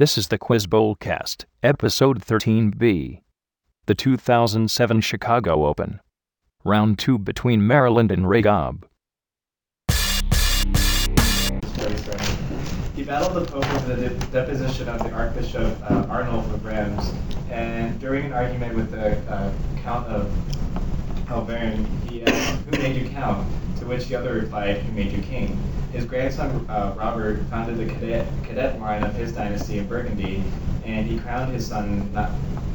This is the Quiz Bowlcast, episode 13B. The 2007 Chicago Open. Round 2 between Maryland and Ragab. Story. He battled the Pope over the de- deposition of the Archbishop uh, Arnulf of Reims, and during an argument with the uh, Count of Auvergne, he asked, Who made you count? To which the other replied, Who made you king? His grandson uh, Robert founded the cadet, cadet line of his dynasty in Burgundy, and he crowned his son not,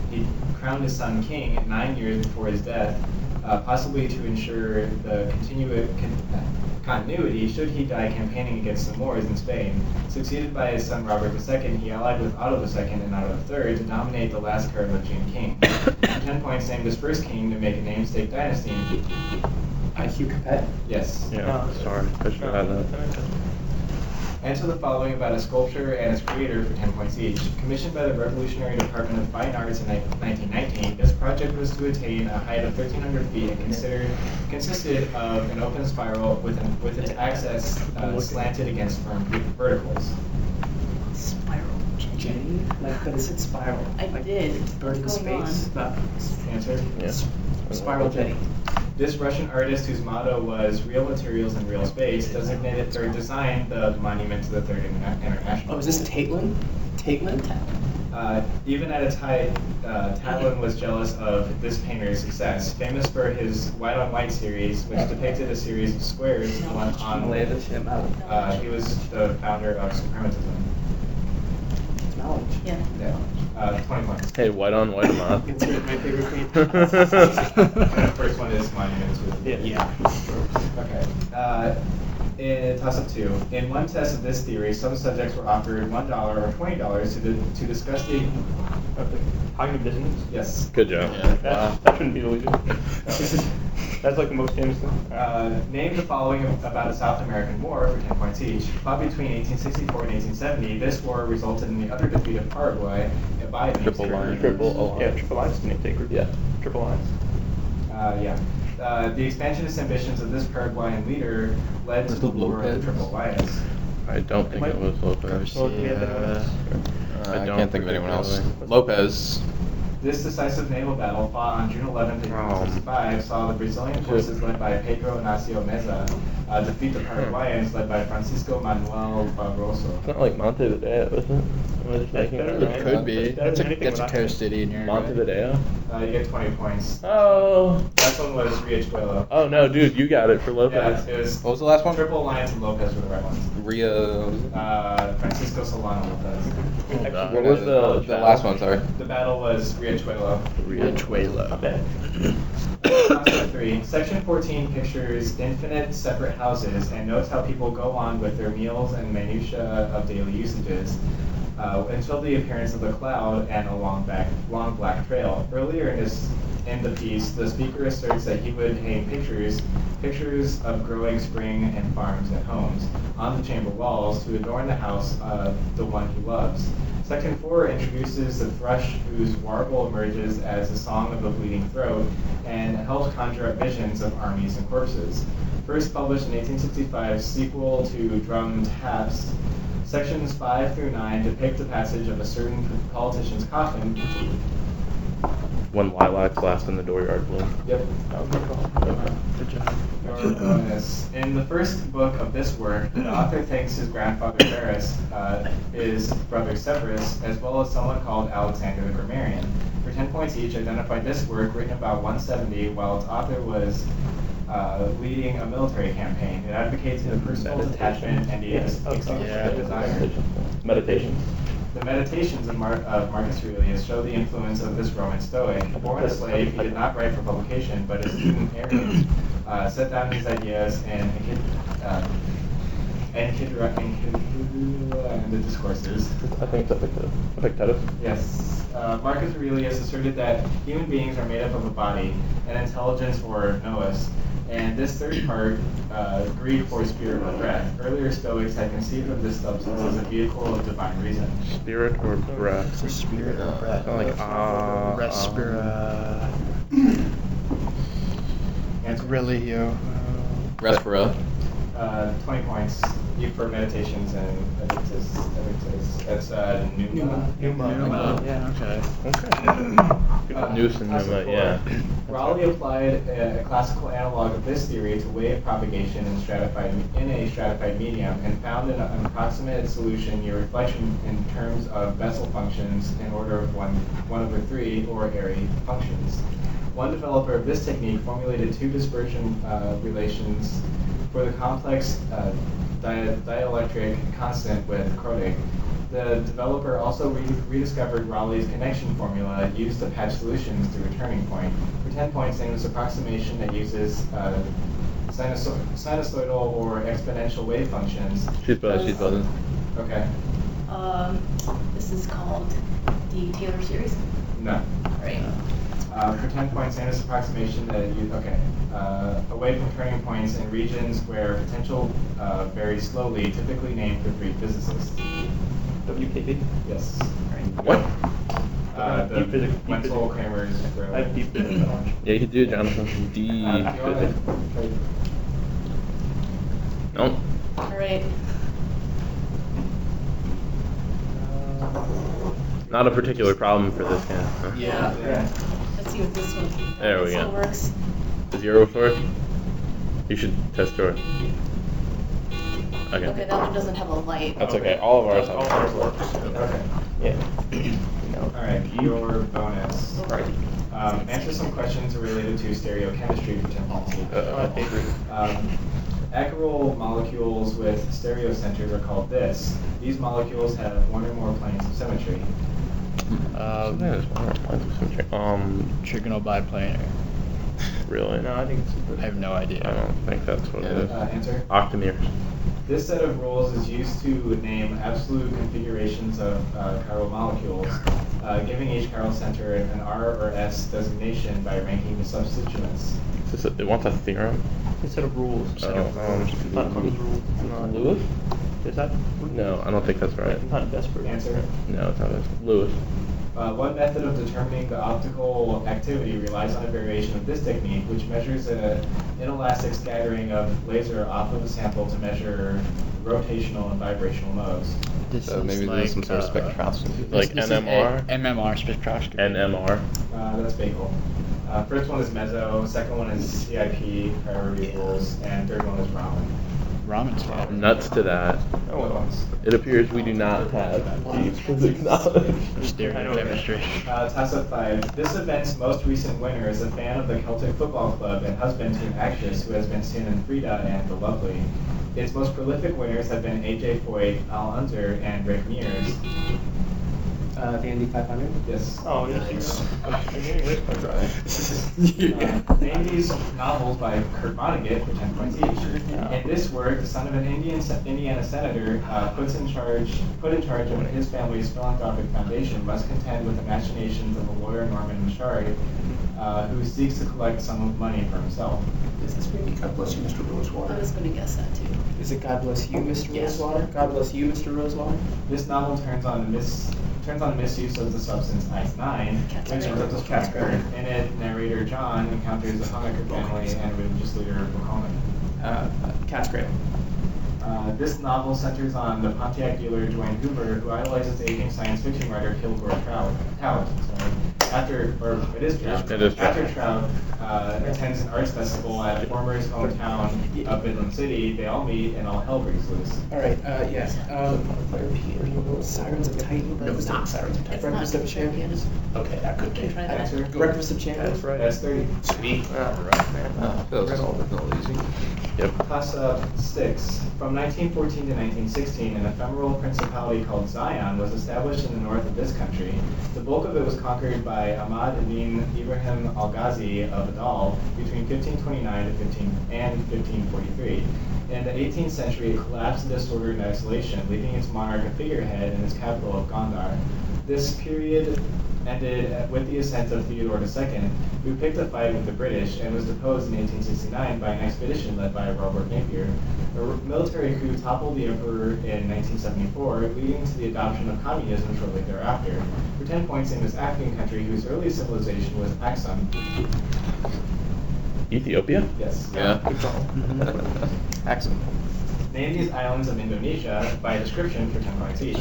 he crowned his son king nine years before his death, uh, possibly to ensure the continu- con- continuity should he die campaigning against the Moors in Spain. Succeeded by his son Robert II, he allied with Otto II and Otto III to dominate the last Carolingian king. Ten points, named his first king to make a namesake dynasty. IQ Capet. Yes. Yeah, sorry. I should have had that. Answer the following about a sculpture and its creator for 10 points each. Commissioned by the Revolutionary Department of Fine Arts in 1919, this project was to attain a height of 1,300 feet and considered, consisted of an open spiral with, an, with its axis uh, slanted against firm verticals. Spiral. Jetty? Like, but it said spiral. I like, did. Bird in space. on? Not Answer? Yeah. spiral Jetty. This Russian artist, whose motto was "Real materials in real space," designated or designed the monument to the Third Interna- International. Oh, is this Tatelin? Tatelin? Uh, even at its height, uh, Tatlin was jealous of this painter's success. Famous for his white on white series, which depicted a series of squares one on. Lay this him out. Uh, he was the founder of suprematism. Knowledge. Yeah. Yeah. Uh, 20. Hey, white on white math. Consider it my favorite paint. The first one is monuments with. Yeah. Yeah. Okay. Uh, in toss up two. In one test of this theory, some subjects were offered one dollar or twenty dollars to di- to discuss the. Cognitive dissonance. Yes. Good job. That, that shouldn't be illegal. That's like the most famous thing. Uh, name the following about a South American war for 10 points each. Fought between 1864 and 1870, this war resulted in the utter defeat of Paraguay by the Triple line. Triple alliance. Yeah, triple alliance name taker. Yeah. Triple alliance. Uh, yeah. Uh, the expansionist ambitions of this Paraguayan leader led to the War of the Triple Alliance. I don't think it was Lopez. Well, yeah, Uh, I I, don't can't think of anyone else. Lopez. This decisive naval battle, fought on June 11, 1865, saw the Brazilian forces led by Pedro Inácio Meza uh, defeat the Paraguayans led by Francisco Manuel Barroso. It's not like Montevideo, is it? Just making better that than right? it Could be. That's a, than that's a what I city in here. Montevideo? Uh, you get 20 points. Oh. Last one was Riachuelo. Oh no, dude, you got it for Lopez. Yeah, Lopez. it was What was the last one? Triple Alliance and Lopez were the right ones. Rio. Uh, Francisco Solano Lopez. What was the the last one? Sorry. The battle was Riachuelo. Not bad. Concept three. Section 14 pictures infinite separate houses and notes how people go on with their meals and minutiae of daily usages. Uh, until the appearance of the cloud and a long back, long black trail. Earlier in his in the piece, the speaker asserts that he would hang pictures, pictures of growing spring and farms and homes, on the chamber walls to adorn the house of the one he loves. Section 4 introduces the thrush whose warble emerges as a song of a bleeding throat and helps conjure up visions of armies and corpses. First published in 1865, sequel to Drum Taps, sections 5 through 9 depict the passage of a certain politician's coffin. When lilacs last in the dooryard bloom. Yep. Okay. Good job. In the first book of this work, the author thanks his grandfather Verus, uh, his brother Severus, as well as someone called Alexander the Grammarian. For 10 points each, identify this work written about 170 while its author was uh, leading a military campaign. It advocates the personal detachment and the Yes. extinction Yeah. of desire. Meditations. The Meditations of, Mar- of Marcus Aurelius show the influence of this Roman Stoic. Born a slave, he did not write for publication, but his student Arrian uh, set down his ideas and uh, and and the discourses. I think it's Epictetus. Epictetus. Yes. Uh, Marcus Aurelius asserted that human beings are made up of a body, an intelligence or nous, and this third part, uh, Greek for spirit or breath. Earlier Stoics had conceived of this substance as a vehicle of divine reason. Spirit or breath? It's a spirit or breath. Kinda like ah. Respira. Answer. Really, yo. Respira. Uh, 20 points you for meditations and Epictetus. Epictetus. That's uh, pneuma. pneuma. Yeah, okay. Okay. Uh, Noose and classic pneuma, four. yeah. Rayleigh applied a, a classical analog of this theory to wave propagation in stratified in a stratified medium and found an, an approximate solution near reflection in terms of Bessel functions in order of one one over three or Airy functions. One developer of this technique formulated two dispersion uh, relations for the complex uh, di- dielectric constant with Kronig. The developer also re- rediscovered Rayleigh's connection formula used to patch solutions to a turning point. For 10 points, in this approximation that uses uh, sinuso- sinusoidal or exponential wave functions. She's buzzing, she's buzzing. Okay. Um, this is called the Taylor series. No. Right. Uh, for 10 points, and this approximation that you, okay, uh, away from turning points in regions where potential uh, varies slowly, typically named for three physicists. WKB. Yes. What? Uh, the Deep physics- deep Wentzel physics. Kramers. I have deep physics knowledge. Yeah, you can do it, Jonathan. D. Uh, you Nope. All right. Not a particular problem for this guy. huh? Yeah. Yeah. Let's see what this one. There we go. one works. Zero for it? You should test yours. Okay. Okay, that one doesn't have a light. That's okay. All of ours All of ours works. Okay. Yeah. All right, your bonus. Right. Um, answer some questions related to stereochemistry for 10 points each. Uh, My favorite. Um, acyl molecules with stereocenters are called this. These molecules have one or more planes of symmetry. Um, Sometimes one or lines of symmetry. Um, trigonobiplanar. really? No, I think it's. I have no idea. I don't think that's what it is. Uh, answer? Octameres. This set of rules is used to name absolute configurations of uh, chiral molecules, uh, giving each chiral center an R or S designation by ranking the substituents. Is this a, it wants a theorem? It's a set of rules. Oh, um, Not Newton's rules. It's Lewis? Is that? No, I don't think that's right. It's not desperate. Answer? No, it's not this. Lewis. Uh, one method of determining the optical activity relies on a variation of this technique, which measures an inelastic scattering of laser off of a sample to measure rotational and vibrational modes. This So maybe like, there's some sort of uh, spectroscopy. Like this is NMR? a- MMR spectroscopy. NMR. Uh, that's Bagel. Uh, first one is Meso, second one is CIP, priority rules, and third one is Raman. Raman scatter. Nuts to that. Oh, what ones? It appears we do not have deep physics knowledge. Stereochemistry. Uh, toss five. This event's most recent winner is a fan of the Celtic Football Club and husband to an actress who has been seen in Frida and De-Lovely. Its most prolific winners have been A.J. Foyt, Al Unser, and Rick Mears. Uh, the Indy 500. Yes. Oh, yes. I'm getting rich by driving. Uh, name these novels by Kurt Vonnegut for 10 points each. In this work, the son of an Indian, Indiana senator uh, puts in charge, put in charge of his family's philanthropic foundation must contend with the machinations of a lawyer Norman Mushari, uh, who seeks to collect some of money for himself. Is this maybe God bless you, Mr. Rosewater? I was gonna guess that too. Is it God bless you, Mr. Yeah. Rosewater? God bless you, Mr. Rosewater? This novel turns on the mis turns on misuse of the substance ice nine, Cat's which Cradle. is Cat's Cradle. In it, narrator John encounters the Hoenikker family and religious leader Bokonon. Uh, uh, Cat's. Uh, this novel centers on the Pontiac dealer Dwayne Hoover, who idolizes aging science fiction writer Kilgore Trout. Trout, sorry. After, or it is Trout. It is After Trout uh, attends an arts festival at Former's hometown of Midland City, they all meet and all hell breaks loose. All right, uh, yes. Um, Sirens of Titan? No, it's not Sirens of Titan. Breakfast of Champions? Okay, that could Can be. try that. Breakfast of Champions? That's right. That's 30. Sweet. Alright, man. Oh, that was all easy. Yep. Class up six. From 1914 to 1916, an ephemeral principality called Zion was established in the north of this country. The bulk of it was conquered by Ahmad ibn Ibrahim al-Ghazi of Adal between 1529 to 15 and 1543. In the 18th century, it collapsed in disorder and isolation, leaving its monarch a figurehead in its capital of Gondar. This period ended with the ascent of Theodore II, who picked a fight with the British and was deposed in 1869 by an expedition led by Robert Napier. A military coup toppled the emperor in 1974, leading to the adoption of communism shortly thereafter. For 10 points in this African country whose earliest civilization was Axum. Ethiopia? Yes. Yeah. Good call. Axum. Name these islands of Indonesia by description for 10 points each.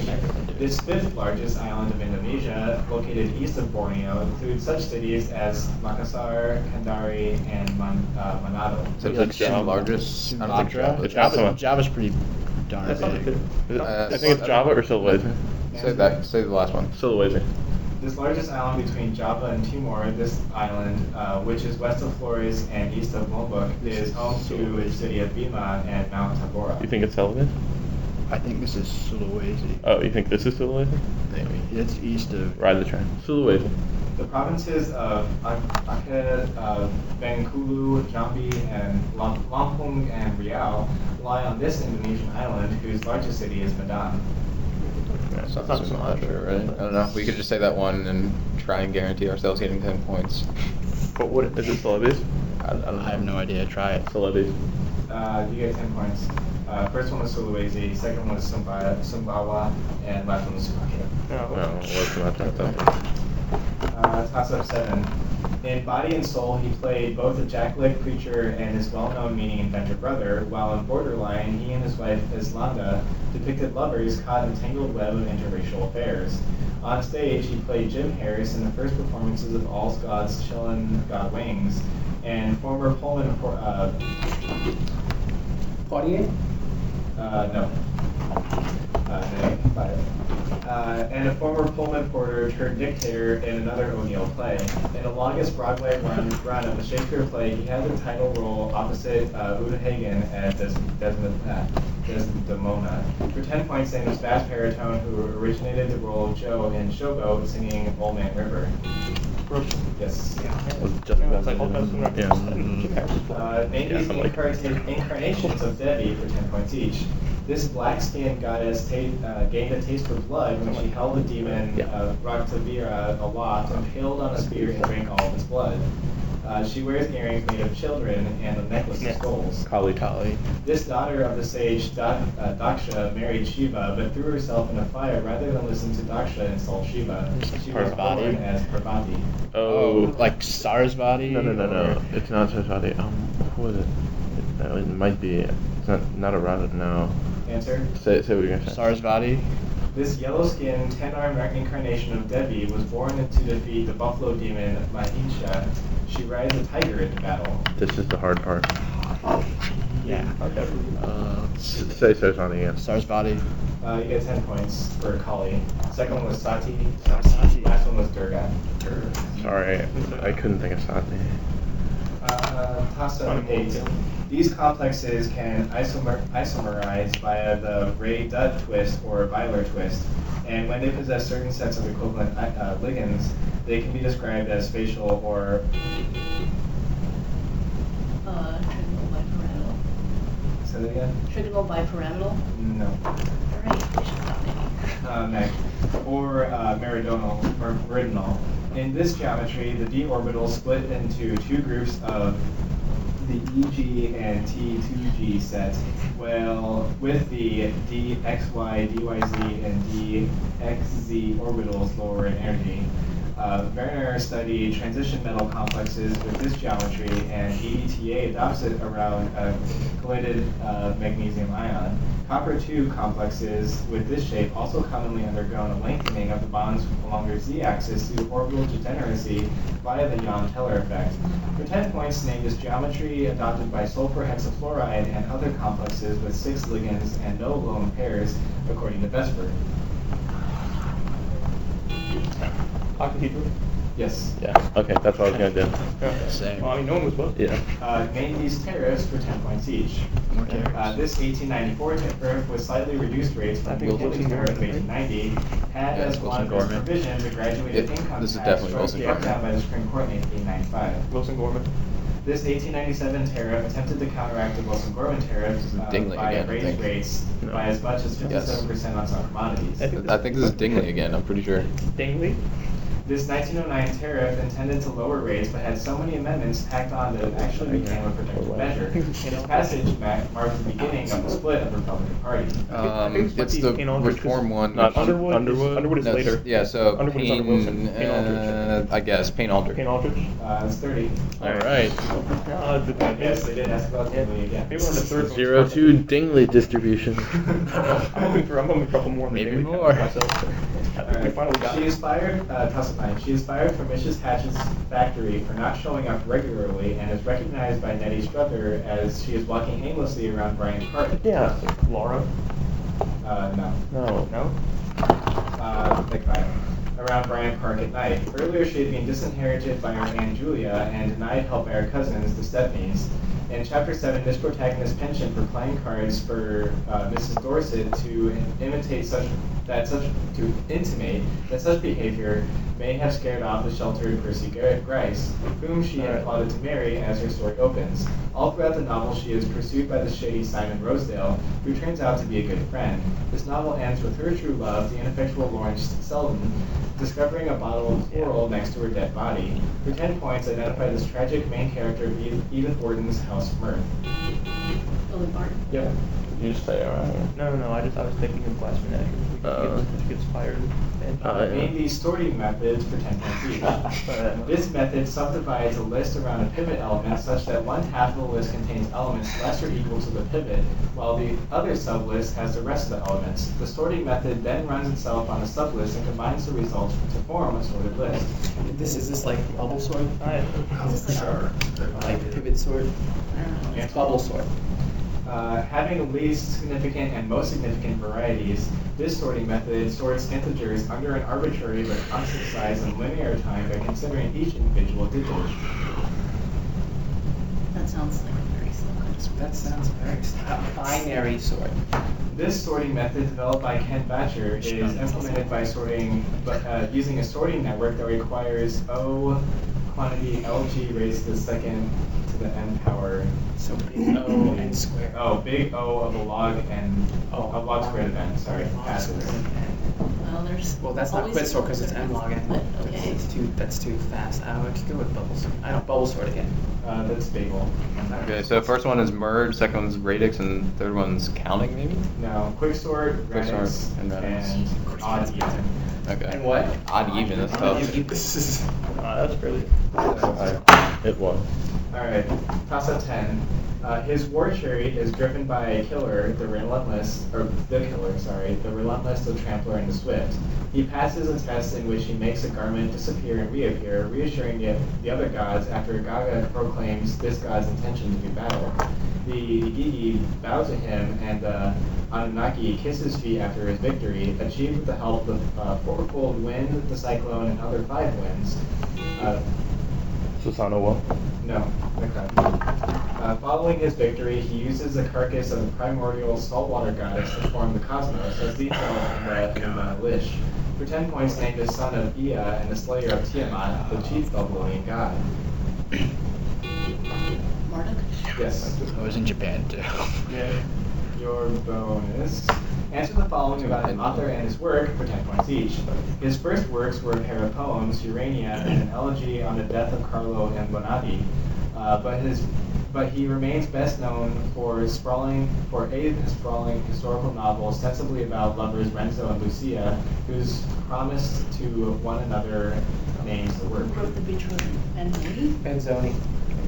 This fifth largest island of Indonesia, located east of Borneo, includes such cities as Makassar, Kendari, and Man- uh, Manado. So Like it's the Java. largest. I don't think Sumatra? Java. It's Java, Java. Java's pretty darn That's not big. good. Uh, I think it's Java or Sulawesi. Say that. Say the last one. Sulawesi. This largest island between Java and Timor, this island, uh, which is west of Flores and east of Lombok, is home to the city of Bima and Mount Tambora. You think it's Sulawesi? I think this is Sulawesi. Oh, you think this is Sulawesi? Maybe. It's east of. Ride the train. Sulawesi. The provinces of Ac- Aceh, uh, Bengkulu, Jambi, and Lampung and Riau lie on this Indonesian island, whose largest city is Medan. That's not Sounds Sumatra, right? I don't know. We could just say that one and try and guarantee ourselves getting ten points. But what is it Sulawesi? I, I don't. I have no idea. Try it. Sulawesi. Uh, you get 10 points. Uh, first one was Sulawesi, second one was Sumbawa, Sumbawa and last one was Sumatra. No. No, what's Sumatra? That's- Uh, toss up seven. In Body and Soul, he played both a jackleg preacher and his well-known meaning inventor brother, while in Borderline, he and his wife Eslanda depicted lovers caught in a tangled web of interracial affairs. On stage, he played Jim Harris in the first performances of All's God's Chillin' Got Wings, and former Pullman uh, Poitier? uh, no. Uh, no, five. Uh, and a former Pullman porter turned dictator in another O'Neill play. In the longest Broadway run, run of the Shakespeare play, he had the title role opposite uh, Uta Hagen as Des- Desmond, uh, Desdemona. For 10 points, name was Bass Baritone, who originated the role of Joe in Showboat singing Old Man River. Yes. Was it just No, like all kinds Yeah. Uh, name Yeah, these incarnations of Devi for 10 points each. This black-skinned goddess ta- uh, gained a taste for blood when she held the demon Yeah. uh, Raktabija aloft, impaled on a spear, and drank all of its blood. Uh, she wears earrings made of children and a necklace of skulls. Kali. Kali. This daughter of the sage da- uh, Daksha married Shiva, but threw herself in a fire rather than listen to Daksha insult Shiva. She was born as Parvati. Oh. like Sarsvati? No, no, no, no. or- It's not Saraswati. Um, what was it? It, uh, it might be. It's not not a Radha. No. Answer? Say say what you're gonna say. Sarsvati? This yellow-skinned, ten-armed incarnation of Devi was born to defeat the buffalo demon Mahisha. She rides a tiger into battle. This is the hard part. Yeah. Okay. Uh, S- say Saraswati again. Sarsvati. Uh, you get ten points for Kali. Second one was Sati. Sati. Last one was Durga. Durga. Sorry, I couldn't think of Sati. Uh, toss up. These complexes can isomer- isomerize via the Ray-Dutt twist or Bailar twist, and when they possess certain sets of equivalent uh, ligands, they can be described as facial or Uh, trigonal bipyramidal. say that again. Trigonal bipyramidal. No. Alright, I should stop maybe. uh, Meg, or uh, meridional or meridional. In this geometry, the d orbitals split into two groups of the EG and T2G sets, while with the dxy, dyz, and dxz orbitals lower in energy. Uh, Werner studied transition metal complexes with this geometry, and EDTA adopts it around a chelated uh, magnesium ion. Copper 2 complexes with this shape also commonly undergo a lengthening of the bonds along their z-axis due to orbital degeneracy via the Jahn-Teller effect. For 10 points, name this geometry adopted by sulfur hexafluoride and other complexes with six ligands and no lone pairs, according to VSEPR. Octahedral. Yes. Yeah. Okay, that's what I was gonna do. Yeah. Same. Well, I mean, no one was supposed to. Yeah. Uh, name these tariffs for 10 points each. More. Uh, this 1894 tariff with slightly reduced rates from I the think beginning Wilson tariff of Gorman, 1890 had Yeah, as it's one Wilson of its Gorman. provisions a graduated Yeah, income this is tax definitely struck Wilson-Gorman. down by the Supreme Court in 1895. Wilson Gorman. This 1897 tariff attempted to counteract the Wilson-Gorman tariff This is uh, Dingley by again, I raising think. rates No. by as much as Yes. 57% on some commodities. I think I think this is Dingley again. I'm pretty sure. Dingley. This 1909 tariff intended to lower rates, but had so many amendments tacked on that it actually became a protective measure. Its passage marked the beginning of the split of the Republican Party. Um, it's the Payne reform one. Not Underwood. Underwood? Is, Underwood is no, later. Yeah, so Underwood is under Wilson. Payne, Payne Aldrich. uh, I guess Payne Aldrich. Payne Aldrich. Uh, it's 30. All right. Uh, the, Yes, they did ask about Dingley again. Maybe we're on the third. Zero two Dingley distribution. I'm hoping for I'm hoping for a couple more. than Maybe more. Myself. I think we finally got She is fired, uh. She inspired from Mrs. Hatch's factory for not showing up regularly and is recognized by Nettie Struther as she is walking aimlessly around Bryant Park. Yeah, Laura. Uh, no. No, no. uh, Big Five, around Bryant Park at night. Earlier, she had been disinherited by her Aunt Julia and denied help by her cousins, the Stepneys. In Chapter 7, this protagonist's penchant for playing cards for uh, Mrs. Dorset to imitate such that such to intimate that such behavior may have scared off the sheltered Percy Gr- Gryce, whom she had plotted to marry as her story opens. All throughout the novel, she is pursued by the shady Simon Rosedale, who turns out to be a good friend. This novel ends with her true love, the ineffectual Lawrence Selden, discovering a bottle of chloral next to her dead body. Her 10 points identify this tragic main character of Edith- Wharton's House of Mirth. Billy Barton. Yep. You just say all right. No, no, no. I just I was thinking of Glass Menagerie. We Uh, could get, gets fired. And, Uh, yeah. Name these sorting methods for 10 points each. This method subdivides a list around a pivot element such that one half of the list contains elements less or equal to the pivot, while the other sublist has the rest of the elements. The sorting method then runs itself on a sublist and combines the results to form a sorted list. This is this like bubble sort? I, Is this like, Like pivot sort? I don't know. It's bubble sort. Uh, having the least significant and most significant varieties, this sorting method sorts integers under an arbitrary but constant size and linear time by considering each individual digit. That sounds like a very slow kind of sort. That sounds very a binary sort. This sorting method developed by Ken Batcher is implemented by sorting, uh, using a sorting network that requires O quantity LG raised to the second to the n power. So big O and square. Oh, big O of a log and Oh. a log squared of n. Sorry, Log passive. squared of Well, there's. Well, that's not always quick sort because it's n log n. But, That's, okay. too that's too fast. I would go with bubble sort. I don't bubble sort again. Uh, that's bagel. Okay, so first one is merge, second one's radix, and third one's counting maybe. No, quicksort, Quicksort radix, and radix. and odd even. Okay. And what? Odd even. That's tough. you- you- this is uh, that's fairly. I, it was. All right, up 10. Uh, his war chariot is driven by a killer, the relentless, or the killer, sorry, the relentless, the trampler, and the swift. He passes a test in which he makes a garment disappear and reappear, reassuring the, the other gods after Gaga proclaims this god's intention to do battle. The Igigi bow to him, and uh, Anunnaki kiss his feet after his victory, achieved with the help of uh, fourfold wind, the cyclone, and other five winds. Uh, Susanoo. no, okay. Uh, following his victory, he uses the carcass of the primordial saltwater goddess to form the cosmos, as detailed in the, in the Lish. For 10 points, named the son of Ea and the slayer of Tiamat, the chief Babylonian god. Marduk? Yes. I was in Japan too. Yeah. Your bonus. Answer the following about an author and his work for 10 points each. His first works were a pair of poems, Urania and an elegy on the death of Carlo Imbonati. Uh, but his but he remains best known for his sprawling for a sprawling historical novel ostensibly about lovers Renzo and Lucia, whose promise to one another names the work. Who wrote the betrothed? Manzoni? Benzoni.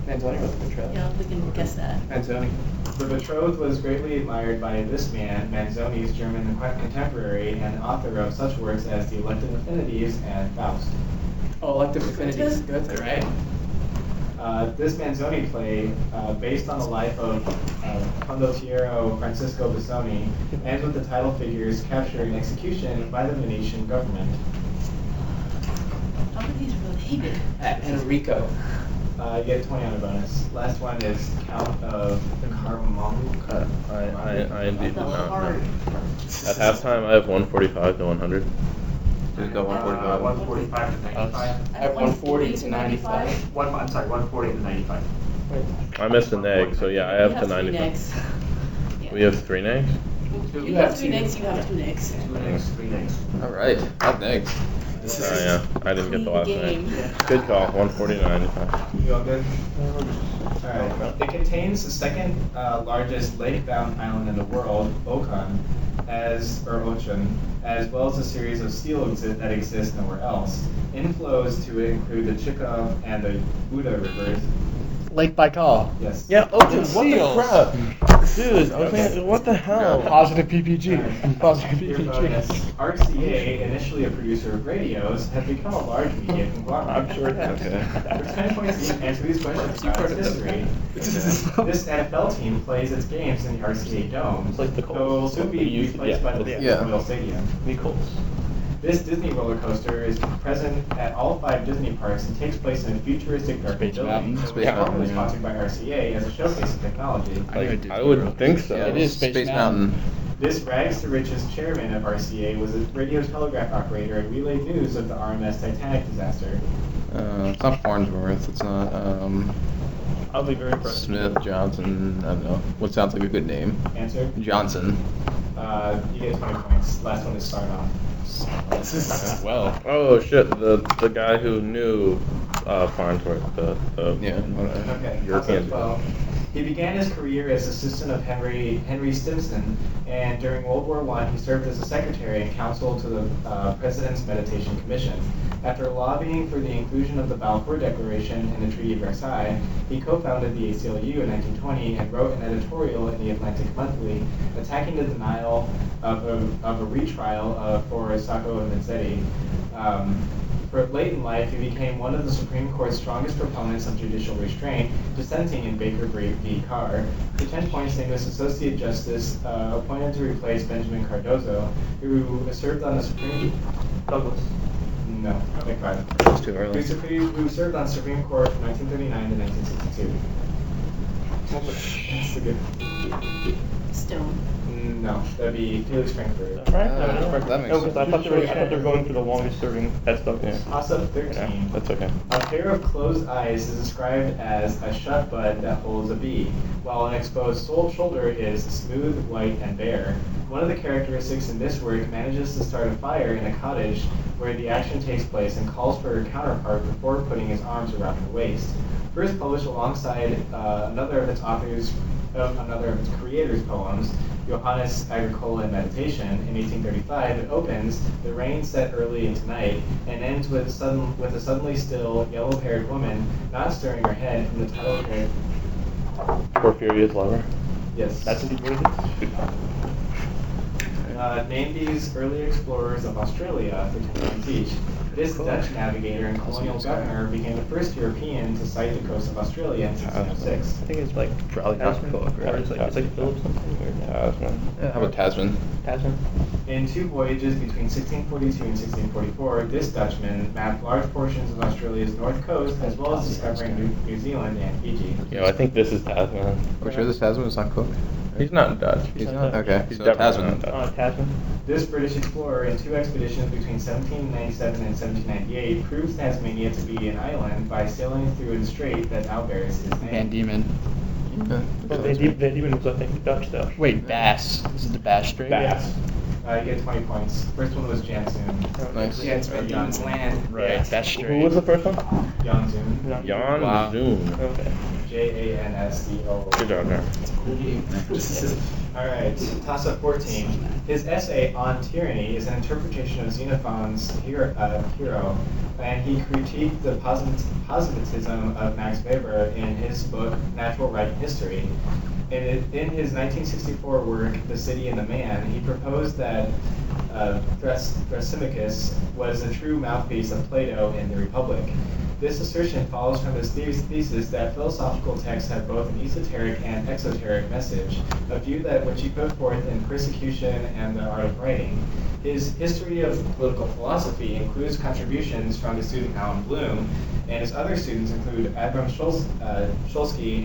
Benzoni wrote the betrothed. Yeah, we can guess that. Benzoni. The betrothed was greatly admired by this man, Manzoni's German contemporary and author of such works as The Elective Affinities and Faust. Oh, elective affinities. Good, right? Uh, this Manzoni play, uh, based on the life of uh, condottiero Francisco Bissoni, ends with the title figures captured in execution by the Venetian government. How are these related? At Enrico. Uh, you get 20 on a bonus. Last one is Count of Carmona. Uh, I, I, I indeed The did not. hard. At halftime, I have 145 to 100. Who's got one forty Uh, 145 to 95. I have 140 to 95. One, I'm sorry, 140 to 95. I missed a neg, so yeah, I You have to three 95. Yeah. We have three negs? You You have have three two. negs, you have two negs. Two next, three next. All right. Up next. Oh, yeah, I didn't get the last Game. name. Good call, 149. You all good? Alright. It contains the second uh, largest lake-bound island in the world, Okan, as or Ochan, as well as a series of seal exi- that exist nowhere else. Inflows to it include the Chikoy and the Buda rivers. Lake Baikal. Yes. Yeah, ocean Dude, what the crap? Dude, I was what the hell? Positive PPG. Alright. Positive PPG. RCA, initially a producer of radios, has become a large media conglomerate. I'm sure it has. Okay. For 10 points each, answer these questions about its history. This NFL uh, team plays its games in the RCA Dome, It's like the though Colts. it will soon be replaced yeah, by the yeah. Royal Stadium. Nichols. This Disney roller coaster is present at all five Disney parks and takes place in a futuristic darkened Space building. Mountain. that was Space Mountain, formerly yeah. sponsored by RCA as a showcase of technology. I knew Like, I would World. think so. Yeah, It is Space Mountain. This rags to riches chairman of RCA was a radio telegraph operator and relayed news of the RMS Titanic disaster. Uh, it's not Farnsworth. It's not um, I'll be very impressed. Smith Johnson. I don't know. What sounds like a good name? Answer? Johnson. Uh, you get 20 points. Last one is Sarnoff. Well. Oh shit, the the guy who knew uh, Farnsworth, the, the Yeah. whatever. Okay, European. also 12. He began his career as assistant of Henry Henry Stimson, and during World War I, he served as a secretary and counsel to the uh, President's Mediation Commission. After lobbying for the inclusion of the Balfour Declaration in the Treaty of Versailles, he co-founded the ACLU in 1920 and wrote an editorial in the Atlantic Monthly attacking the denial of a, of a retrial uh, for Sacco and Vanzetti. Um, for late in life, he became one of the Supreme Court's strongest proponents of judicial restraint, dissenting in Baker v. Carr. The 10 points, named as Associate Justice, uh, appointed to replace Benjamin Cardozo, who served on the Supreme... Court. Douglas. No, like five. It's too early. Who, Supreme, who served on Supreme Court from 1939 to 1962. That's a good... Stone. No, that'd be Felix Frankfurt. Right? Uh, no, no, that makes no, 'cause I sense. thought they were, I thought they were going for the longest serving. That's Douglas. Toss up 13. Yeah, that's okay. A pair of closed eyes is described as a shut bud that holds a bee, while an exposed sole shoulder is smooth, white, and bare. One of the characteristics in this work manages to start a fire in a cottage where the action takes place and calls for her counterpart before putting his arms around her waist. First published alongside uh, another of its authors, uh, another of its creators' poems, Johannes Agricola in Meditation, in 1835, it opens, the rain set early into night, and ends with, sudden, with a suddenly still, yellow-haired woman not stirring her head from the title character. Porphyria's lover. Yes. That's what he uh, named these early explorers of Australia for 10 points each. This Dutch navigator and colonial governor became the first European to sight the coast of Australia in 1606. I think it's like Probably not Tasman, Cook, right? or it's like it's like Philip something or no? Tasman. Yeah, how about Tasman? Tasman. In two voyages between 1642 and 1644, this Dutchman mapped large portions of Australia's north coast as well as discovering New, New Zealand and Fiji. Yeah, I think this is Tasman. We're sure this Tasman is not Cook. He's not Dutch. He's not. Okay. He's so definitely Tasman. not Dutch. Uh, Tasman. This British explorer in two expeditions between 1797 and 1798 proves Tasmania to be an island by sailing through a strait that now bears his name. Van Diemen. Yeah. Well, Van Diemen, Van Diemen was I think Dutch though. Wait, Bass. This is the Bass Strait? Bass. Uh, you get 20 points. First one was Janszoon. Nice. Yeah, it's Van land. Right, Yeah. Bass Who was the first one? Janszoon. Jan Wow. Okay. J A N S C O. Good job, Nerd. All right, toss up 14. His essay on tyranny is an interpretation of Xenophon's Hiero, uh, Hiero and he critiqued the posit- positivism of Max Weber in his book Natural Right and History. In, in his 1964 work, The City and the Man, he proposed that uh, Thrasymachus was the true mouthpiece of Plato in the Republic. This assertion follows from his thesis that philosophical texts have both an esoteric and exoteric message, a view that which he put forth in Persecution and the Art of Writing. His history of political philosophy includes contributions from his student Allan Bloom, and his other students include Abram Schuls- uh,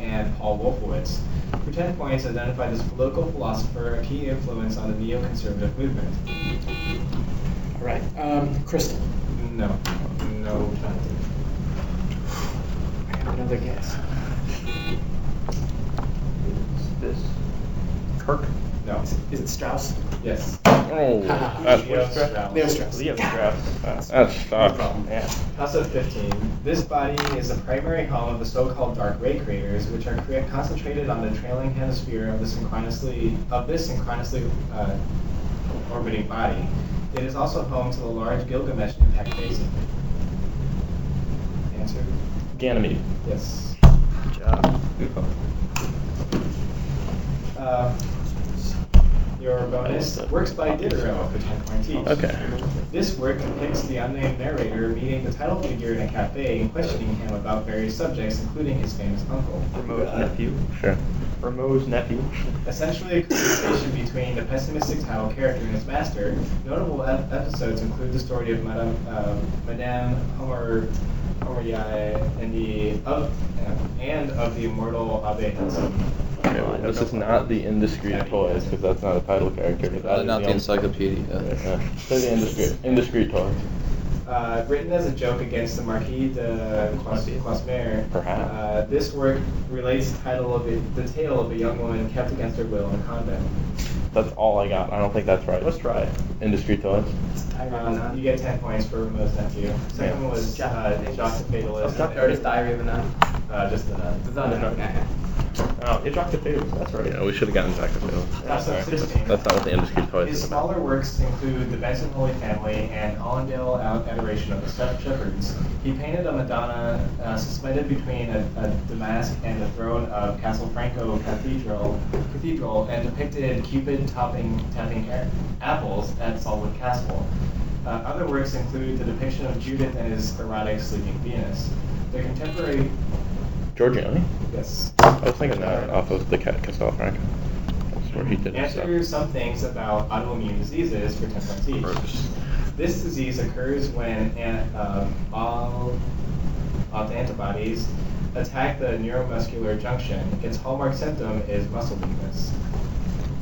and Paul Wolfowitz. For 10 points, identify this political philosopher a key influence on the neoconservative movement. All right. Um, Crystal. No. No. Jonathan. I guess. Is this Kirk? No. No. Is it Strauss? Yes. Oh, that's Leo Strauss. Strauss. Leo Strauss. Leo Strauss. That's tough. problem. Yeah. House 15. This body is the primary home of the so-called dark ray craters, which are crea- concentrated on the trailing hemisphere of the synchronously of this synchronously uh, orbiting body. It is also home to the large Gilgamesh impact basin. Answer? Ganymede. Yes. Good job. Uh, your bonus works by Diderot for 10 points each. Okay. This work depicts the unnamed narrator meeting the title figure in a cafe and questioning him about various subjects, including his famous uncle. Rameau's nephew. Sure. Rameau's nephew. Essentially a conversation between the pessimistic title character and his master. Notable ep- episodes include the story of Madame, uh, Madame Homer, Homeryai and the of uh, and of the immortal Abe Hansen. Okay, well, this is not the indiscreet toys because that's not a title character. But that Uh, not the only- encyclopedia. Yeah. Say the indiscreet, indiscreet toys. Uh, written as a joke against the Marquis de Croismare, Perhaps. uh, this work relates the title of it, the tale of a young woman kept against her will in a convent. That's all I got. I don't think that's right. Let's try it. Indiscreet toys. Um, you get 10 points for Rameau's nephew. Second one was uh, Jacques the Fatalist. Or is Diary of a Nun? Uh, just the nun. It's not a nun. yeah, Oh, it's Rock the Fables. That's right. Yeah, we should have gotten Zach the Fiddle. That's sorry. a 16. That's not what the indiscreet toys His is about. smaller works include The Benson Holy Family and Allendale Ad- Adoration of the Shep- Shepherds. He painted a Madonna uh, suspended between a, a damask and the throne of Castelfranco Cathedral, Cathedral and depicted Cupid topping, tapping a- apples at Saltwood Castle. Uh, other works include the depiction of Judith and his erotic sleeping Venus. The contemporary, Giorgione? Yes, I was thinking that off of the Cat Castel Franco. That's where he did his stuff. answer some things about autoimmune diseases for 10 points each. This disease occurs when an, um, all autoantibodies attack the neuromuscular junction. Its hallmark symptom is muscle weakness.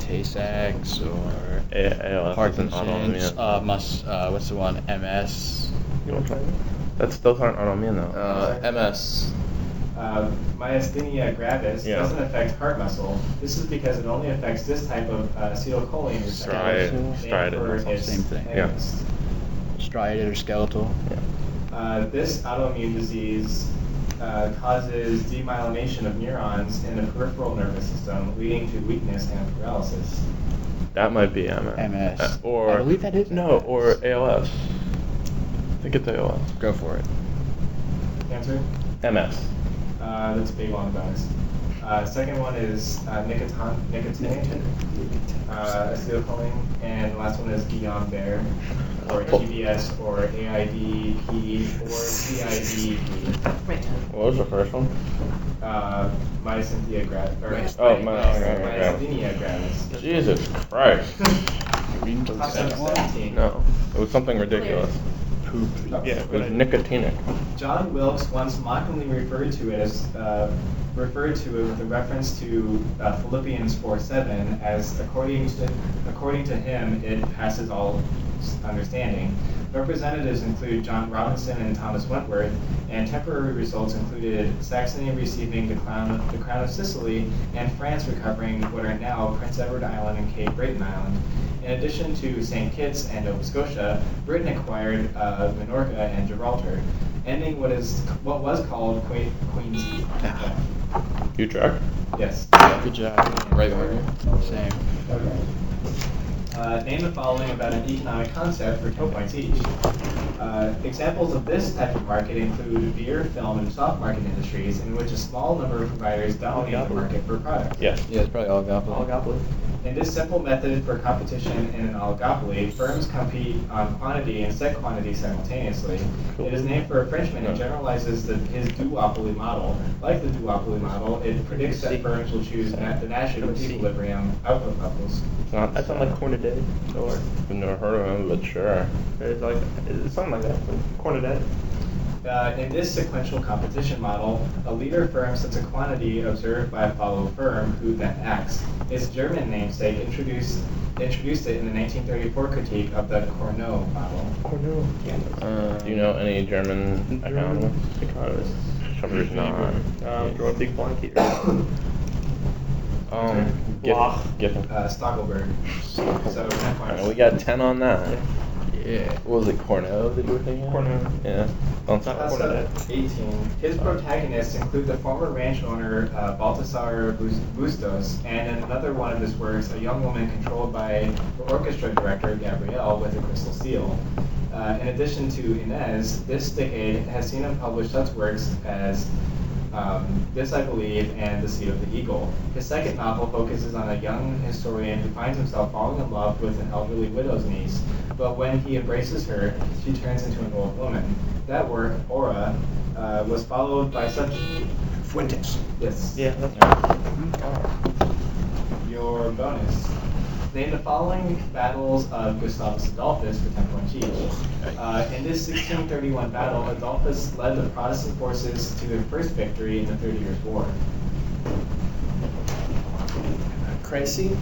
Tay-Sachs or A- ALS is an Parkinson's. autoimmune. Uh, mus, uh, what's the one? MS. You want to try it? That's those aren't autoimmune though. Uh, MS. Uh, myasthenia gravis Yeah. doesn't affect heart muscle. This is because it only affects this type of uh, acetylcholine receptor. Stri- named stridid, for that's all its same thing. Yeah. agonist. Striated or skeletal. Uh, this autoimmune disease uh, causes demyelination of neurons in the peripheral nervous system, leading to weakness and paralysis. That might be MS. MS. Uh, or I believe that is no, MS. or ALS. I think it's ALS. Go for it. Answer? MS. Uh, that's a big long bonus. Uh, second one is uh, nicotin, nicotinic, uh, acetylcholine, and the last one is Guillain-Barré, or GBS, or AIDP, or CIDP. What was the first one? Uh, myasthenia gravis. Or, Right. Oh, no, myasthenia gravis. myasthenia gravis. Jesus Christ. Reading to the Class second one? 17. No, it was something ridiculous. Poop. Yeah, It good idea. nicotinic. John Wilkes once mockingly referred to it as uh, referred to it with a reference to uh, Philippians 4:7 as according to according to him it passes all understanding. Representatives include John Robinson and Thomas Wentworth, and temporary results included Saxony receiving the crown, the crown of Sicily, and France recovering what are now Prince Edward Island and Cape Breton Island. In addition to St. Kitts and Nova Scotia, Britain acquired uh, Minorca and Gibraltar, ending what is what was called Queen, Queen's Utrecht. Yes. Good job. Right order. Same. Okay. Uh, name the following about an economic concept for 10 points each. Uh, examples of this type of market include beer, film, and soft market industries in which a small number of providers dominate the market for products. Yes. Yeah, it's probably oligopoly. Oligopoly. In this simple method for competition in an oligopoly, firms compete on quantity and set quantity simultaneously. Cool. It is named for a Frenchman and Yeah. generalizes the, his duopoly model. Like the duopoly model, it predicts that firms will choose na- the Nash equilibrium output levels. It's not. That sounds like Cornaday. Or I've never heard of him, but sure. it's like it's something like that. Cornaday. Uh, in this sequential competition model, a leader firm sets a quantity observed by a follow firm who then acts. Its German namesake introduced introduced it in the 1934 critique of the Cournot model. Cornell. Uh, Do you know any German economists? Economist. There's not. Um, Dorothy Blanke. Um, Blah. Giffen. Giffen. Uh, Stackelberg. So 10 points. Alright, we got 10 on that. Yeah. What was it, Cornell that you were thinking? of? Cornell. Yeah. Don't Not stop. Cornell. 18. His protagonists include the former ranch owner uh, Baltasar Bustos, and in another one of his works, a young woman controlled by the orchestra director Gabrielle with a crystal seal. Uh, in addition to Inez, this decade has seen him publish such works as um, This I Believe and The Seed of the Eagle. His second novel focuses on a young historian who finds himself falling in love with an elderly widow's niece, but when he embraces her, she turns into an old woman. That work, Aura, uh, was followed by such. Fuentes. Yes. Yeah, that's right. Your bonus. Name the following battles of Gustavus Adolphus for 10 points each. Uh, in this 1631 battle, Adolphus led the Protestant forces to their first victory in the Thirty Years' War. Crazy.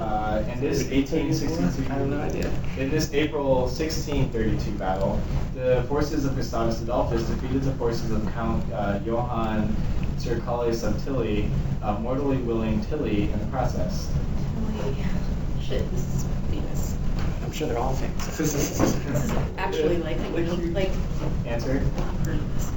Uh, in this 1862, I have no idea. In this April 1632 battle, the forces of Gustavus Adolphus defeated the forces of Count uh, Johann Tserclaes of Tilly, uh, mortally willing Tilly in the process. Holy shit, this is famous. I'm sure they're all famous. This is actually like, like, Answer? I've heard of this.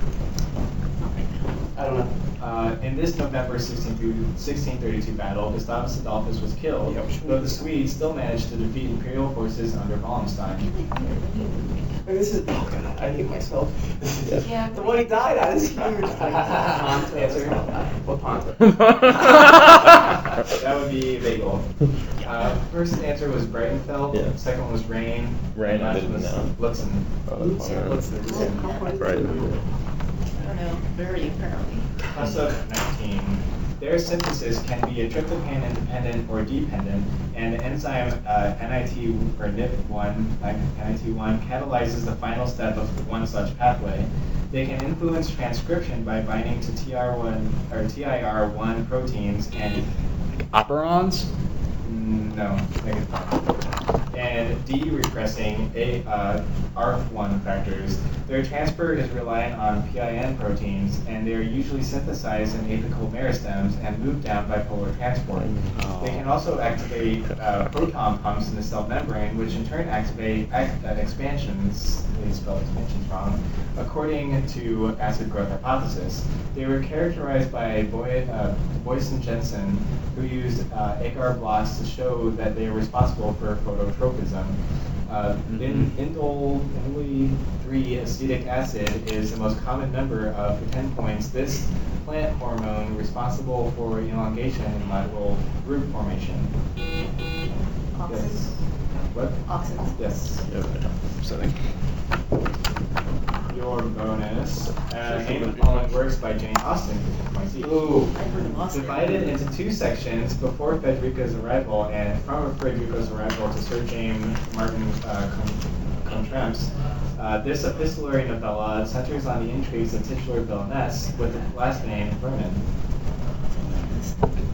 Not right now. I don't know. Uh, in this November 16 1632 battle, Gustavus Adolphus was killed, Yep. though the Swedes still managed to defeat imperial forces under Wallenstein. Like, this is. Oh god, I hate myself. Yeah. the one he died on is huge. Like, Ponto. Answer. What Ponto? that would be Bagel. Uh, first answer was Breitenfeld. Yeah. Second one was Rain. Rain, and I last didn't was know. Lutzen. Oh, that's fine. Lutzen. Right. I don't know, very apparently. Class of 19. Their synthesis can be a tryptophan independent or dependent, and the enzyme uh, NIT or NIP1, like NIT1 catalyzes the final step of one such pathway. They can influence transcription by binding to TR1 or TIR1 proteins and Operons? No, negative one. And de-repressing a uh, ARF1 factors. Their transfer is reliant on PIN proteins, and they are usually synthesized in apical meristems and moved down by polar transport. They can also activate uh, proton pumps in the cell membrane, which in turn activate ac- uh, expansions. They spelled expansions wrong. According to acid growth hypothesis, they were characterized by Boy, uh, Boysen and Jensen, who used uh, agar blocks to show that they are responsible for phototropism. Uh, in, indole, indole 3 acetic acid is the most common member of, for 10 points, this plant hormone responsible for elongation and lateral root formation. Auxins. Yes. What? Auxins. Yes. Yep. Upsetting. Your bonus. Uh, name the following works by Jane Austen for 10 points each. Ooh. I've heard of Austen. Divided into two sections before Frederica's arrival and from Frederica's arrival to Sir James Martin uh, Con- Uh, this epistolary novella centers on the intrigues of titular villainess with the last name Vernon.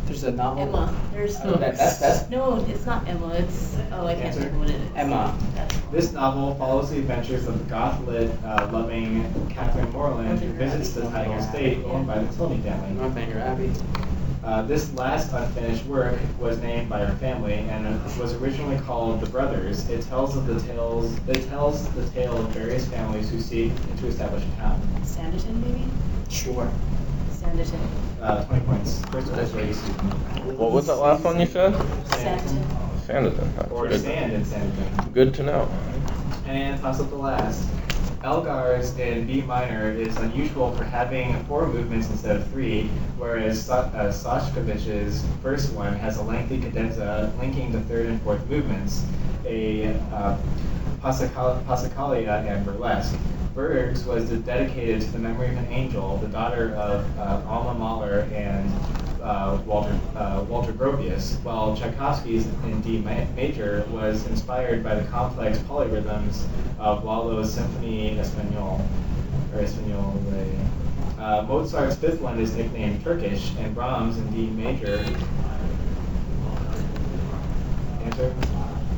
There's a novel. Emma, there's. Oh, that- that's- that's- No, it's not Emma, it's, oh, I can't Answer? think what it is. Emma. This novel follows the adventures of the goth-lit, uh, loving Catherine Morland, who visits the Abbey. tiny estate owned by the Tilney family. Northanger Abbey. Uh, this last unfinished work was named by her family and was originally called The Brothers. It tells of the tales. It tells the tale of various families who seek to establish a town. Sanditon, maybe? Sure. Sanditon. Uh, Twenty points. First place race. What was that last one you said? Sanditon. Sanditon. That's Or good. sand in Sanditon. Good to know. And toss up the last. Elgar's in B minor is unusual for having four movements instead of three, whereas Sa- uh, Shostakovich's first one has a lengthy cadenza linking the third and fourth movements, a uh, Passacal- Passacaglia and burlesque. Berg's was dedicated to the memory of an angel, the daughter of uh, Alma Mahler and uh, Walter uh, Walter Gropius, while Tchaikovsky's in D major was inspired by the complex polyrhythms of Lalo's Symphony Espagnole or Espagnole. Uh, Mozart's fifth one is nicknamed Turkish, and Brahms in D major. Answer?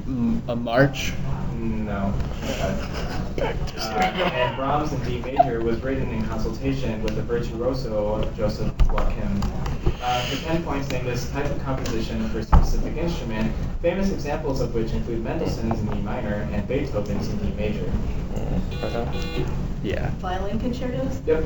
Mm, A march? No. Uh, and Brahms in D major was written in consultation with the virtuoso Joseph Joachim Uh, for 10 points, name this type of composition for a specific instrument, famous examples of which include Mendelssohn's in E minor and Beethoven's in D major. Yeah. Violin concertos? Yep.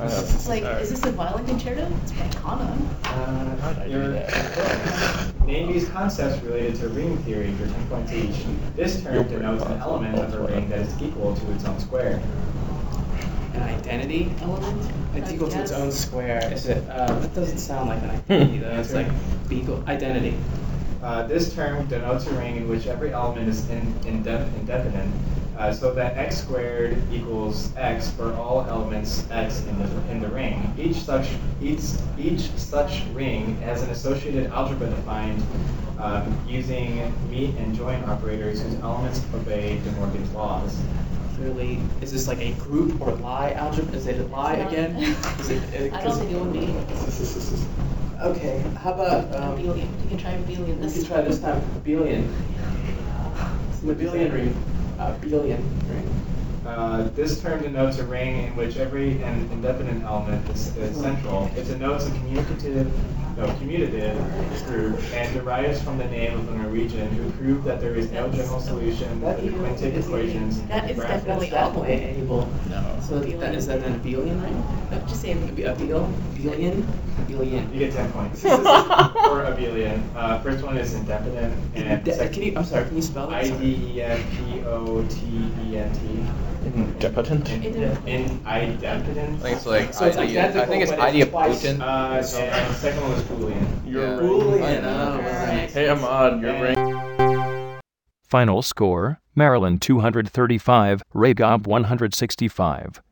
It's like, is this a violin concerto? It's by Kana. Uh, How'd I do you're- that? Name these concepts related to ring theory for 10 points each. This term denotes an element of a ring that is equal to its own square. An identity element? It's equal to its own square. Is it? Uh, that doesn't sound like an identity though. It's like Answer. beagle identity. Uh, this term denotes a ring in which every element is in, indef- indefinite, uh, so that x squared equals x for all elements x in the, in the ring. Each such each, each such ring has an associated algebra defined um, using meet and join operators whose elements obey De Morgan's laws. Clearly, is this like a group or Lie algebra? Is it a Lie It's again? Is it, I don't think it would be. Okay, how about um, we You can try abelian this can try this time abelian. Abelian ring. Abelian ring. Uh, this term denotes a ring in which every an indefinite element is, is central. It denotes a communicative, no, commutative group and derives from the name of a Norwegian who proved that there is no general solution to the quintic equations. That is graph- definitely That's definitely Abel. No. So that, is that an abelian ring? No, just say Could be abel, abelian, abelian. You get 10 points. This is for abelian. Uh, first one is indefinite and Inde- second, Can you? I'm sorry. Can you spell that? I Sorry. D N P O T E N T. Indepotent? In idempotent. I think it's like So it's idea. I think it's but it's idea twice. Uh, and the second one was Boolean. Your Yeah. ring. Boolean. Oh, right. Hey, Ahmad, your And- ring. Final score Maryland 235, Ragab 165.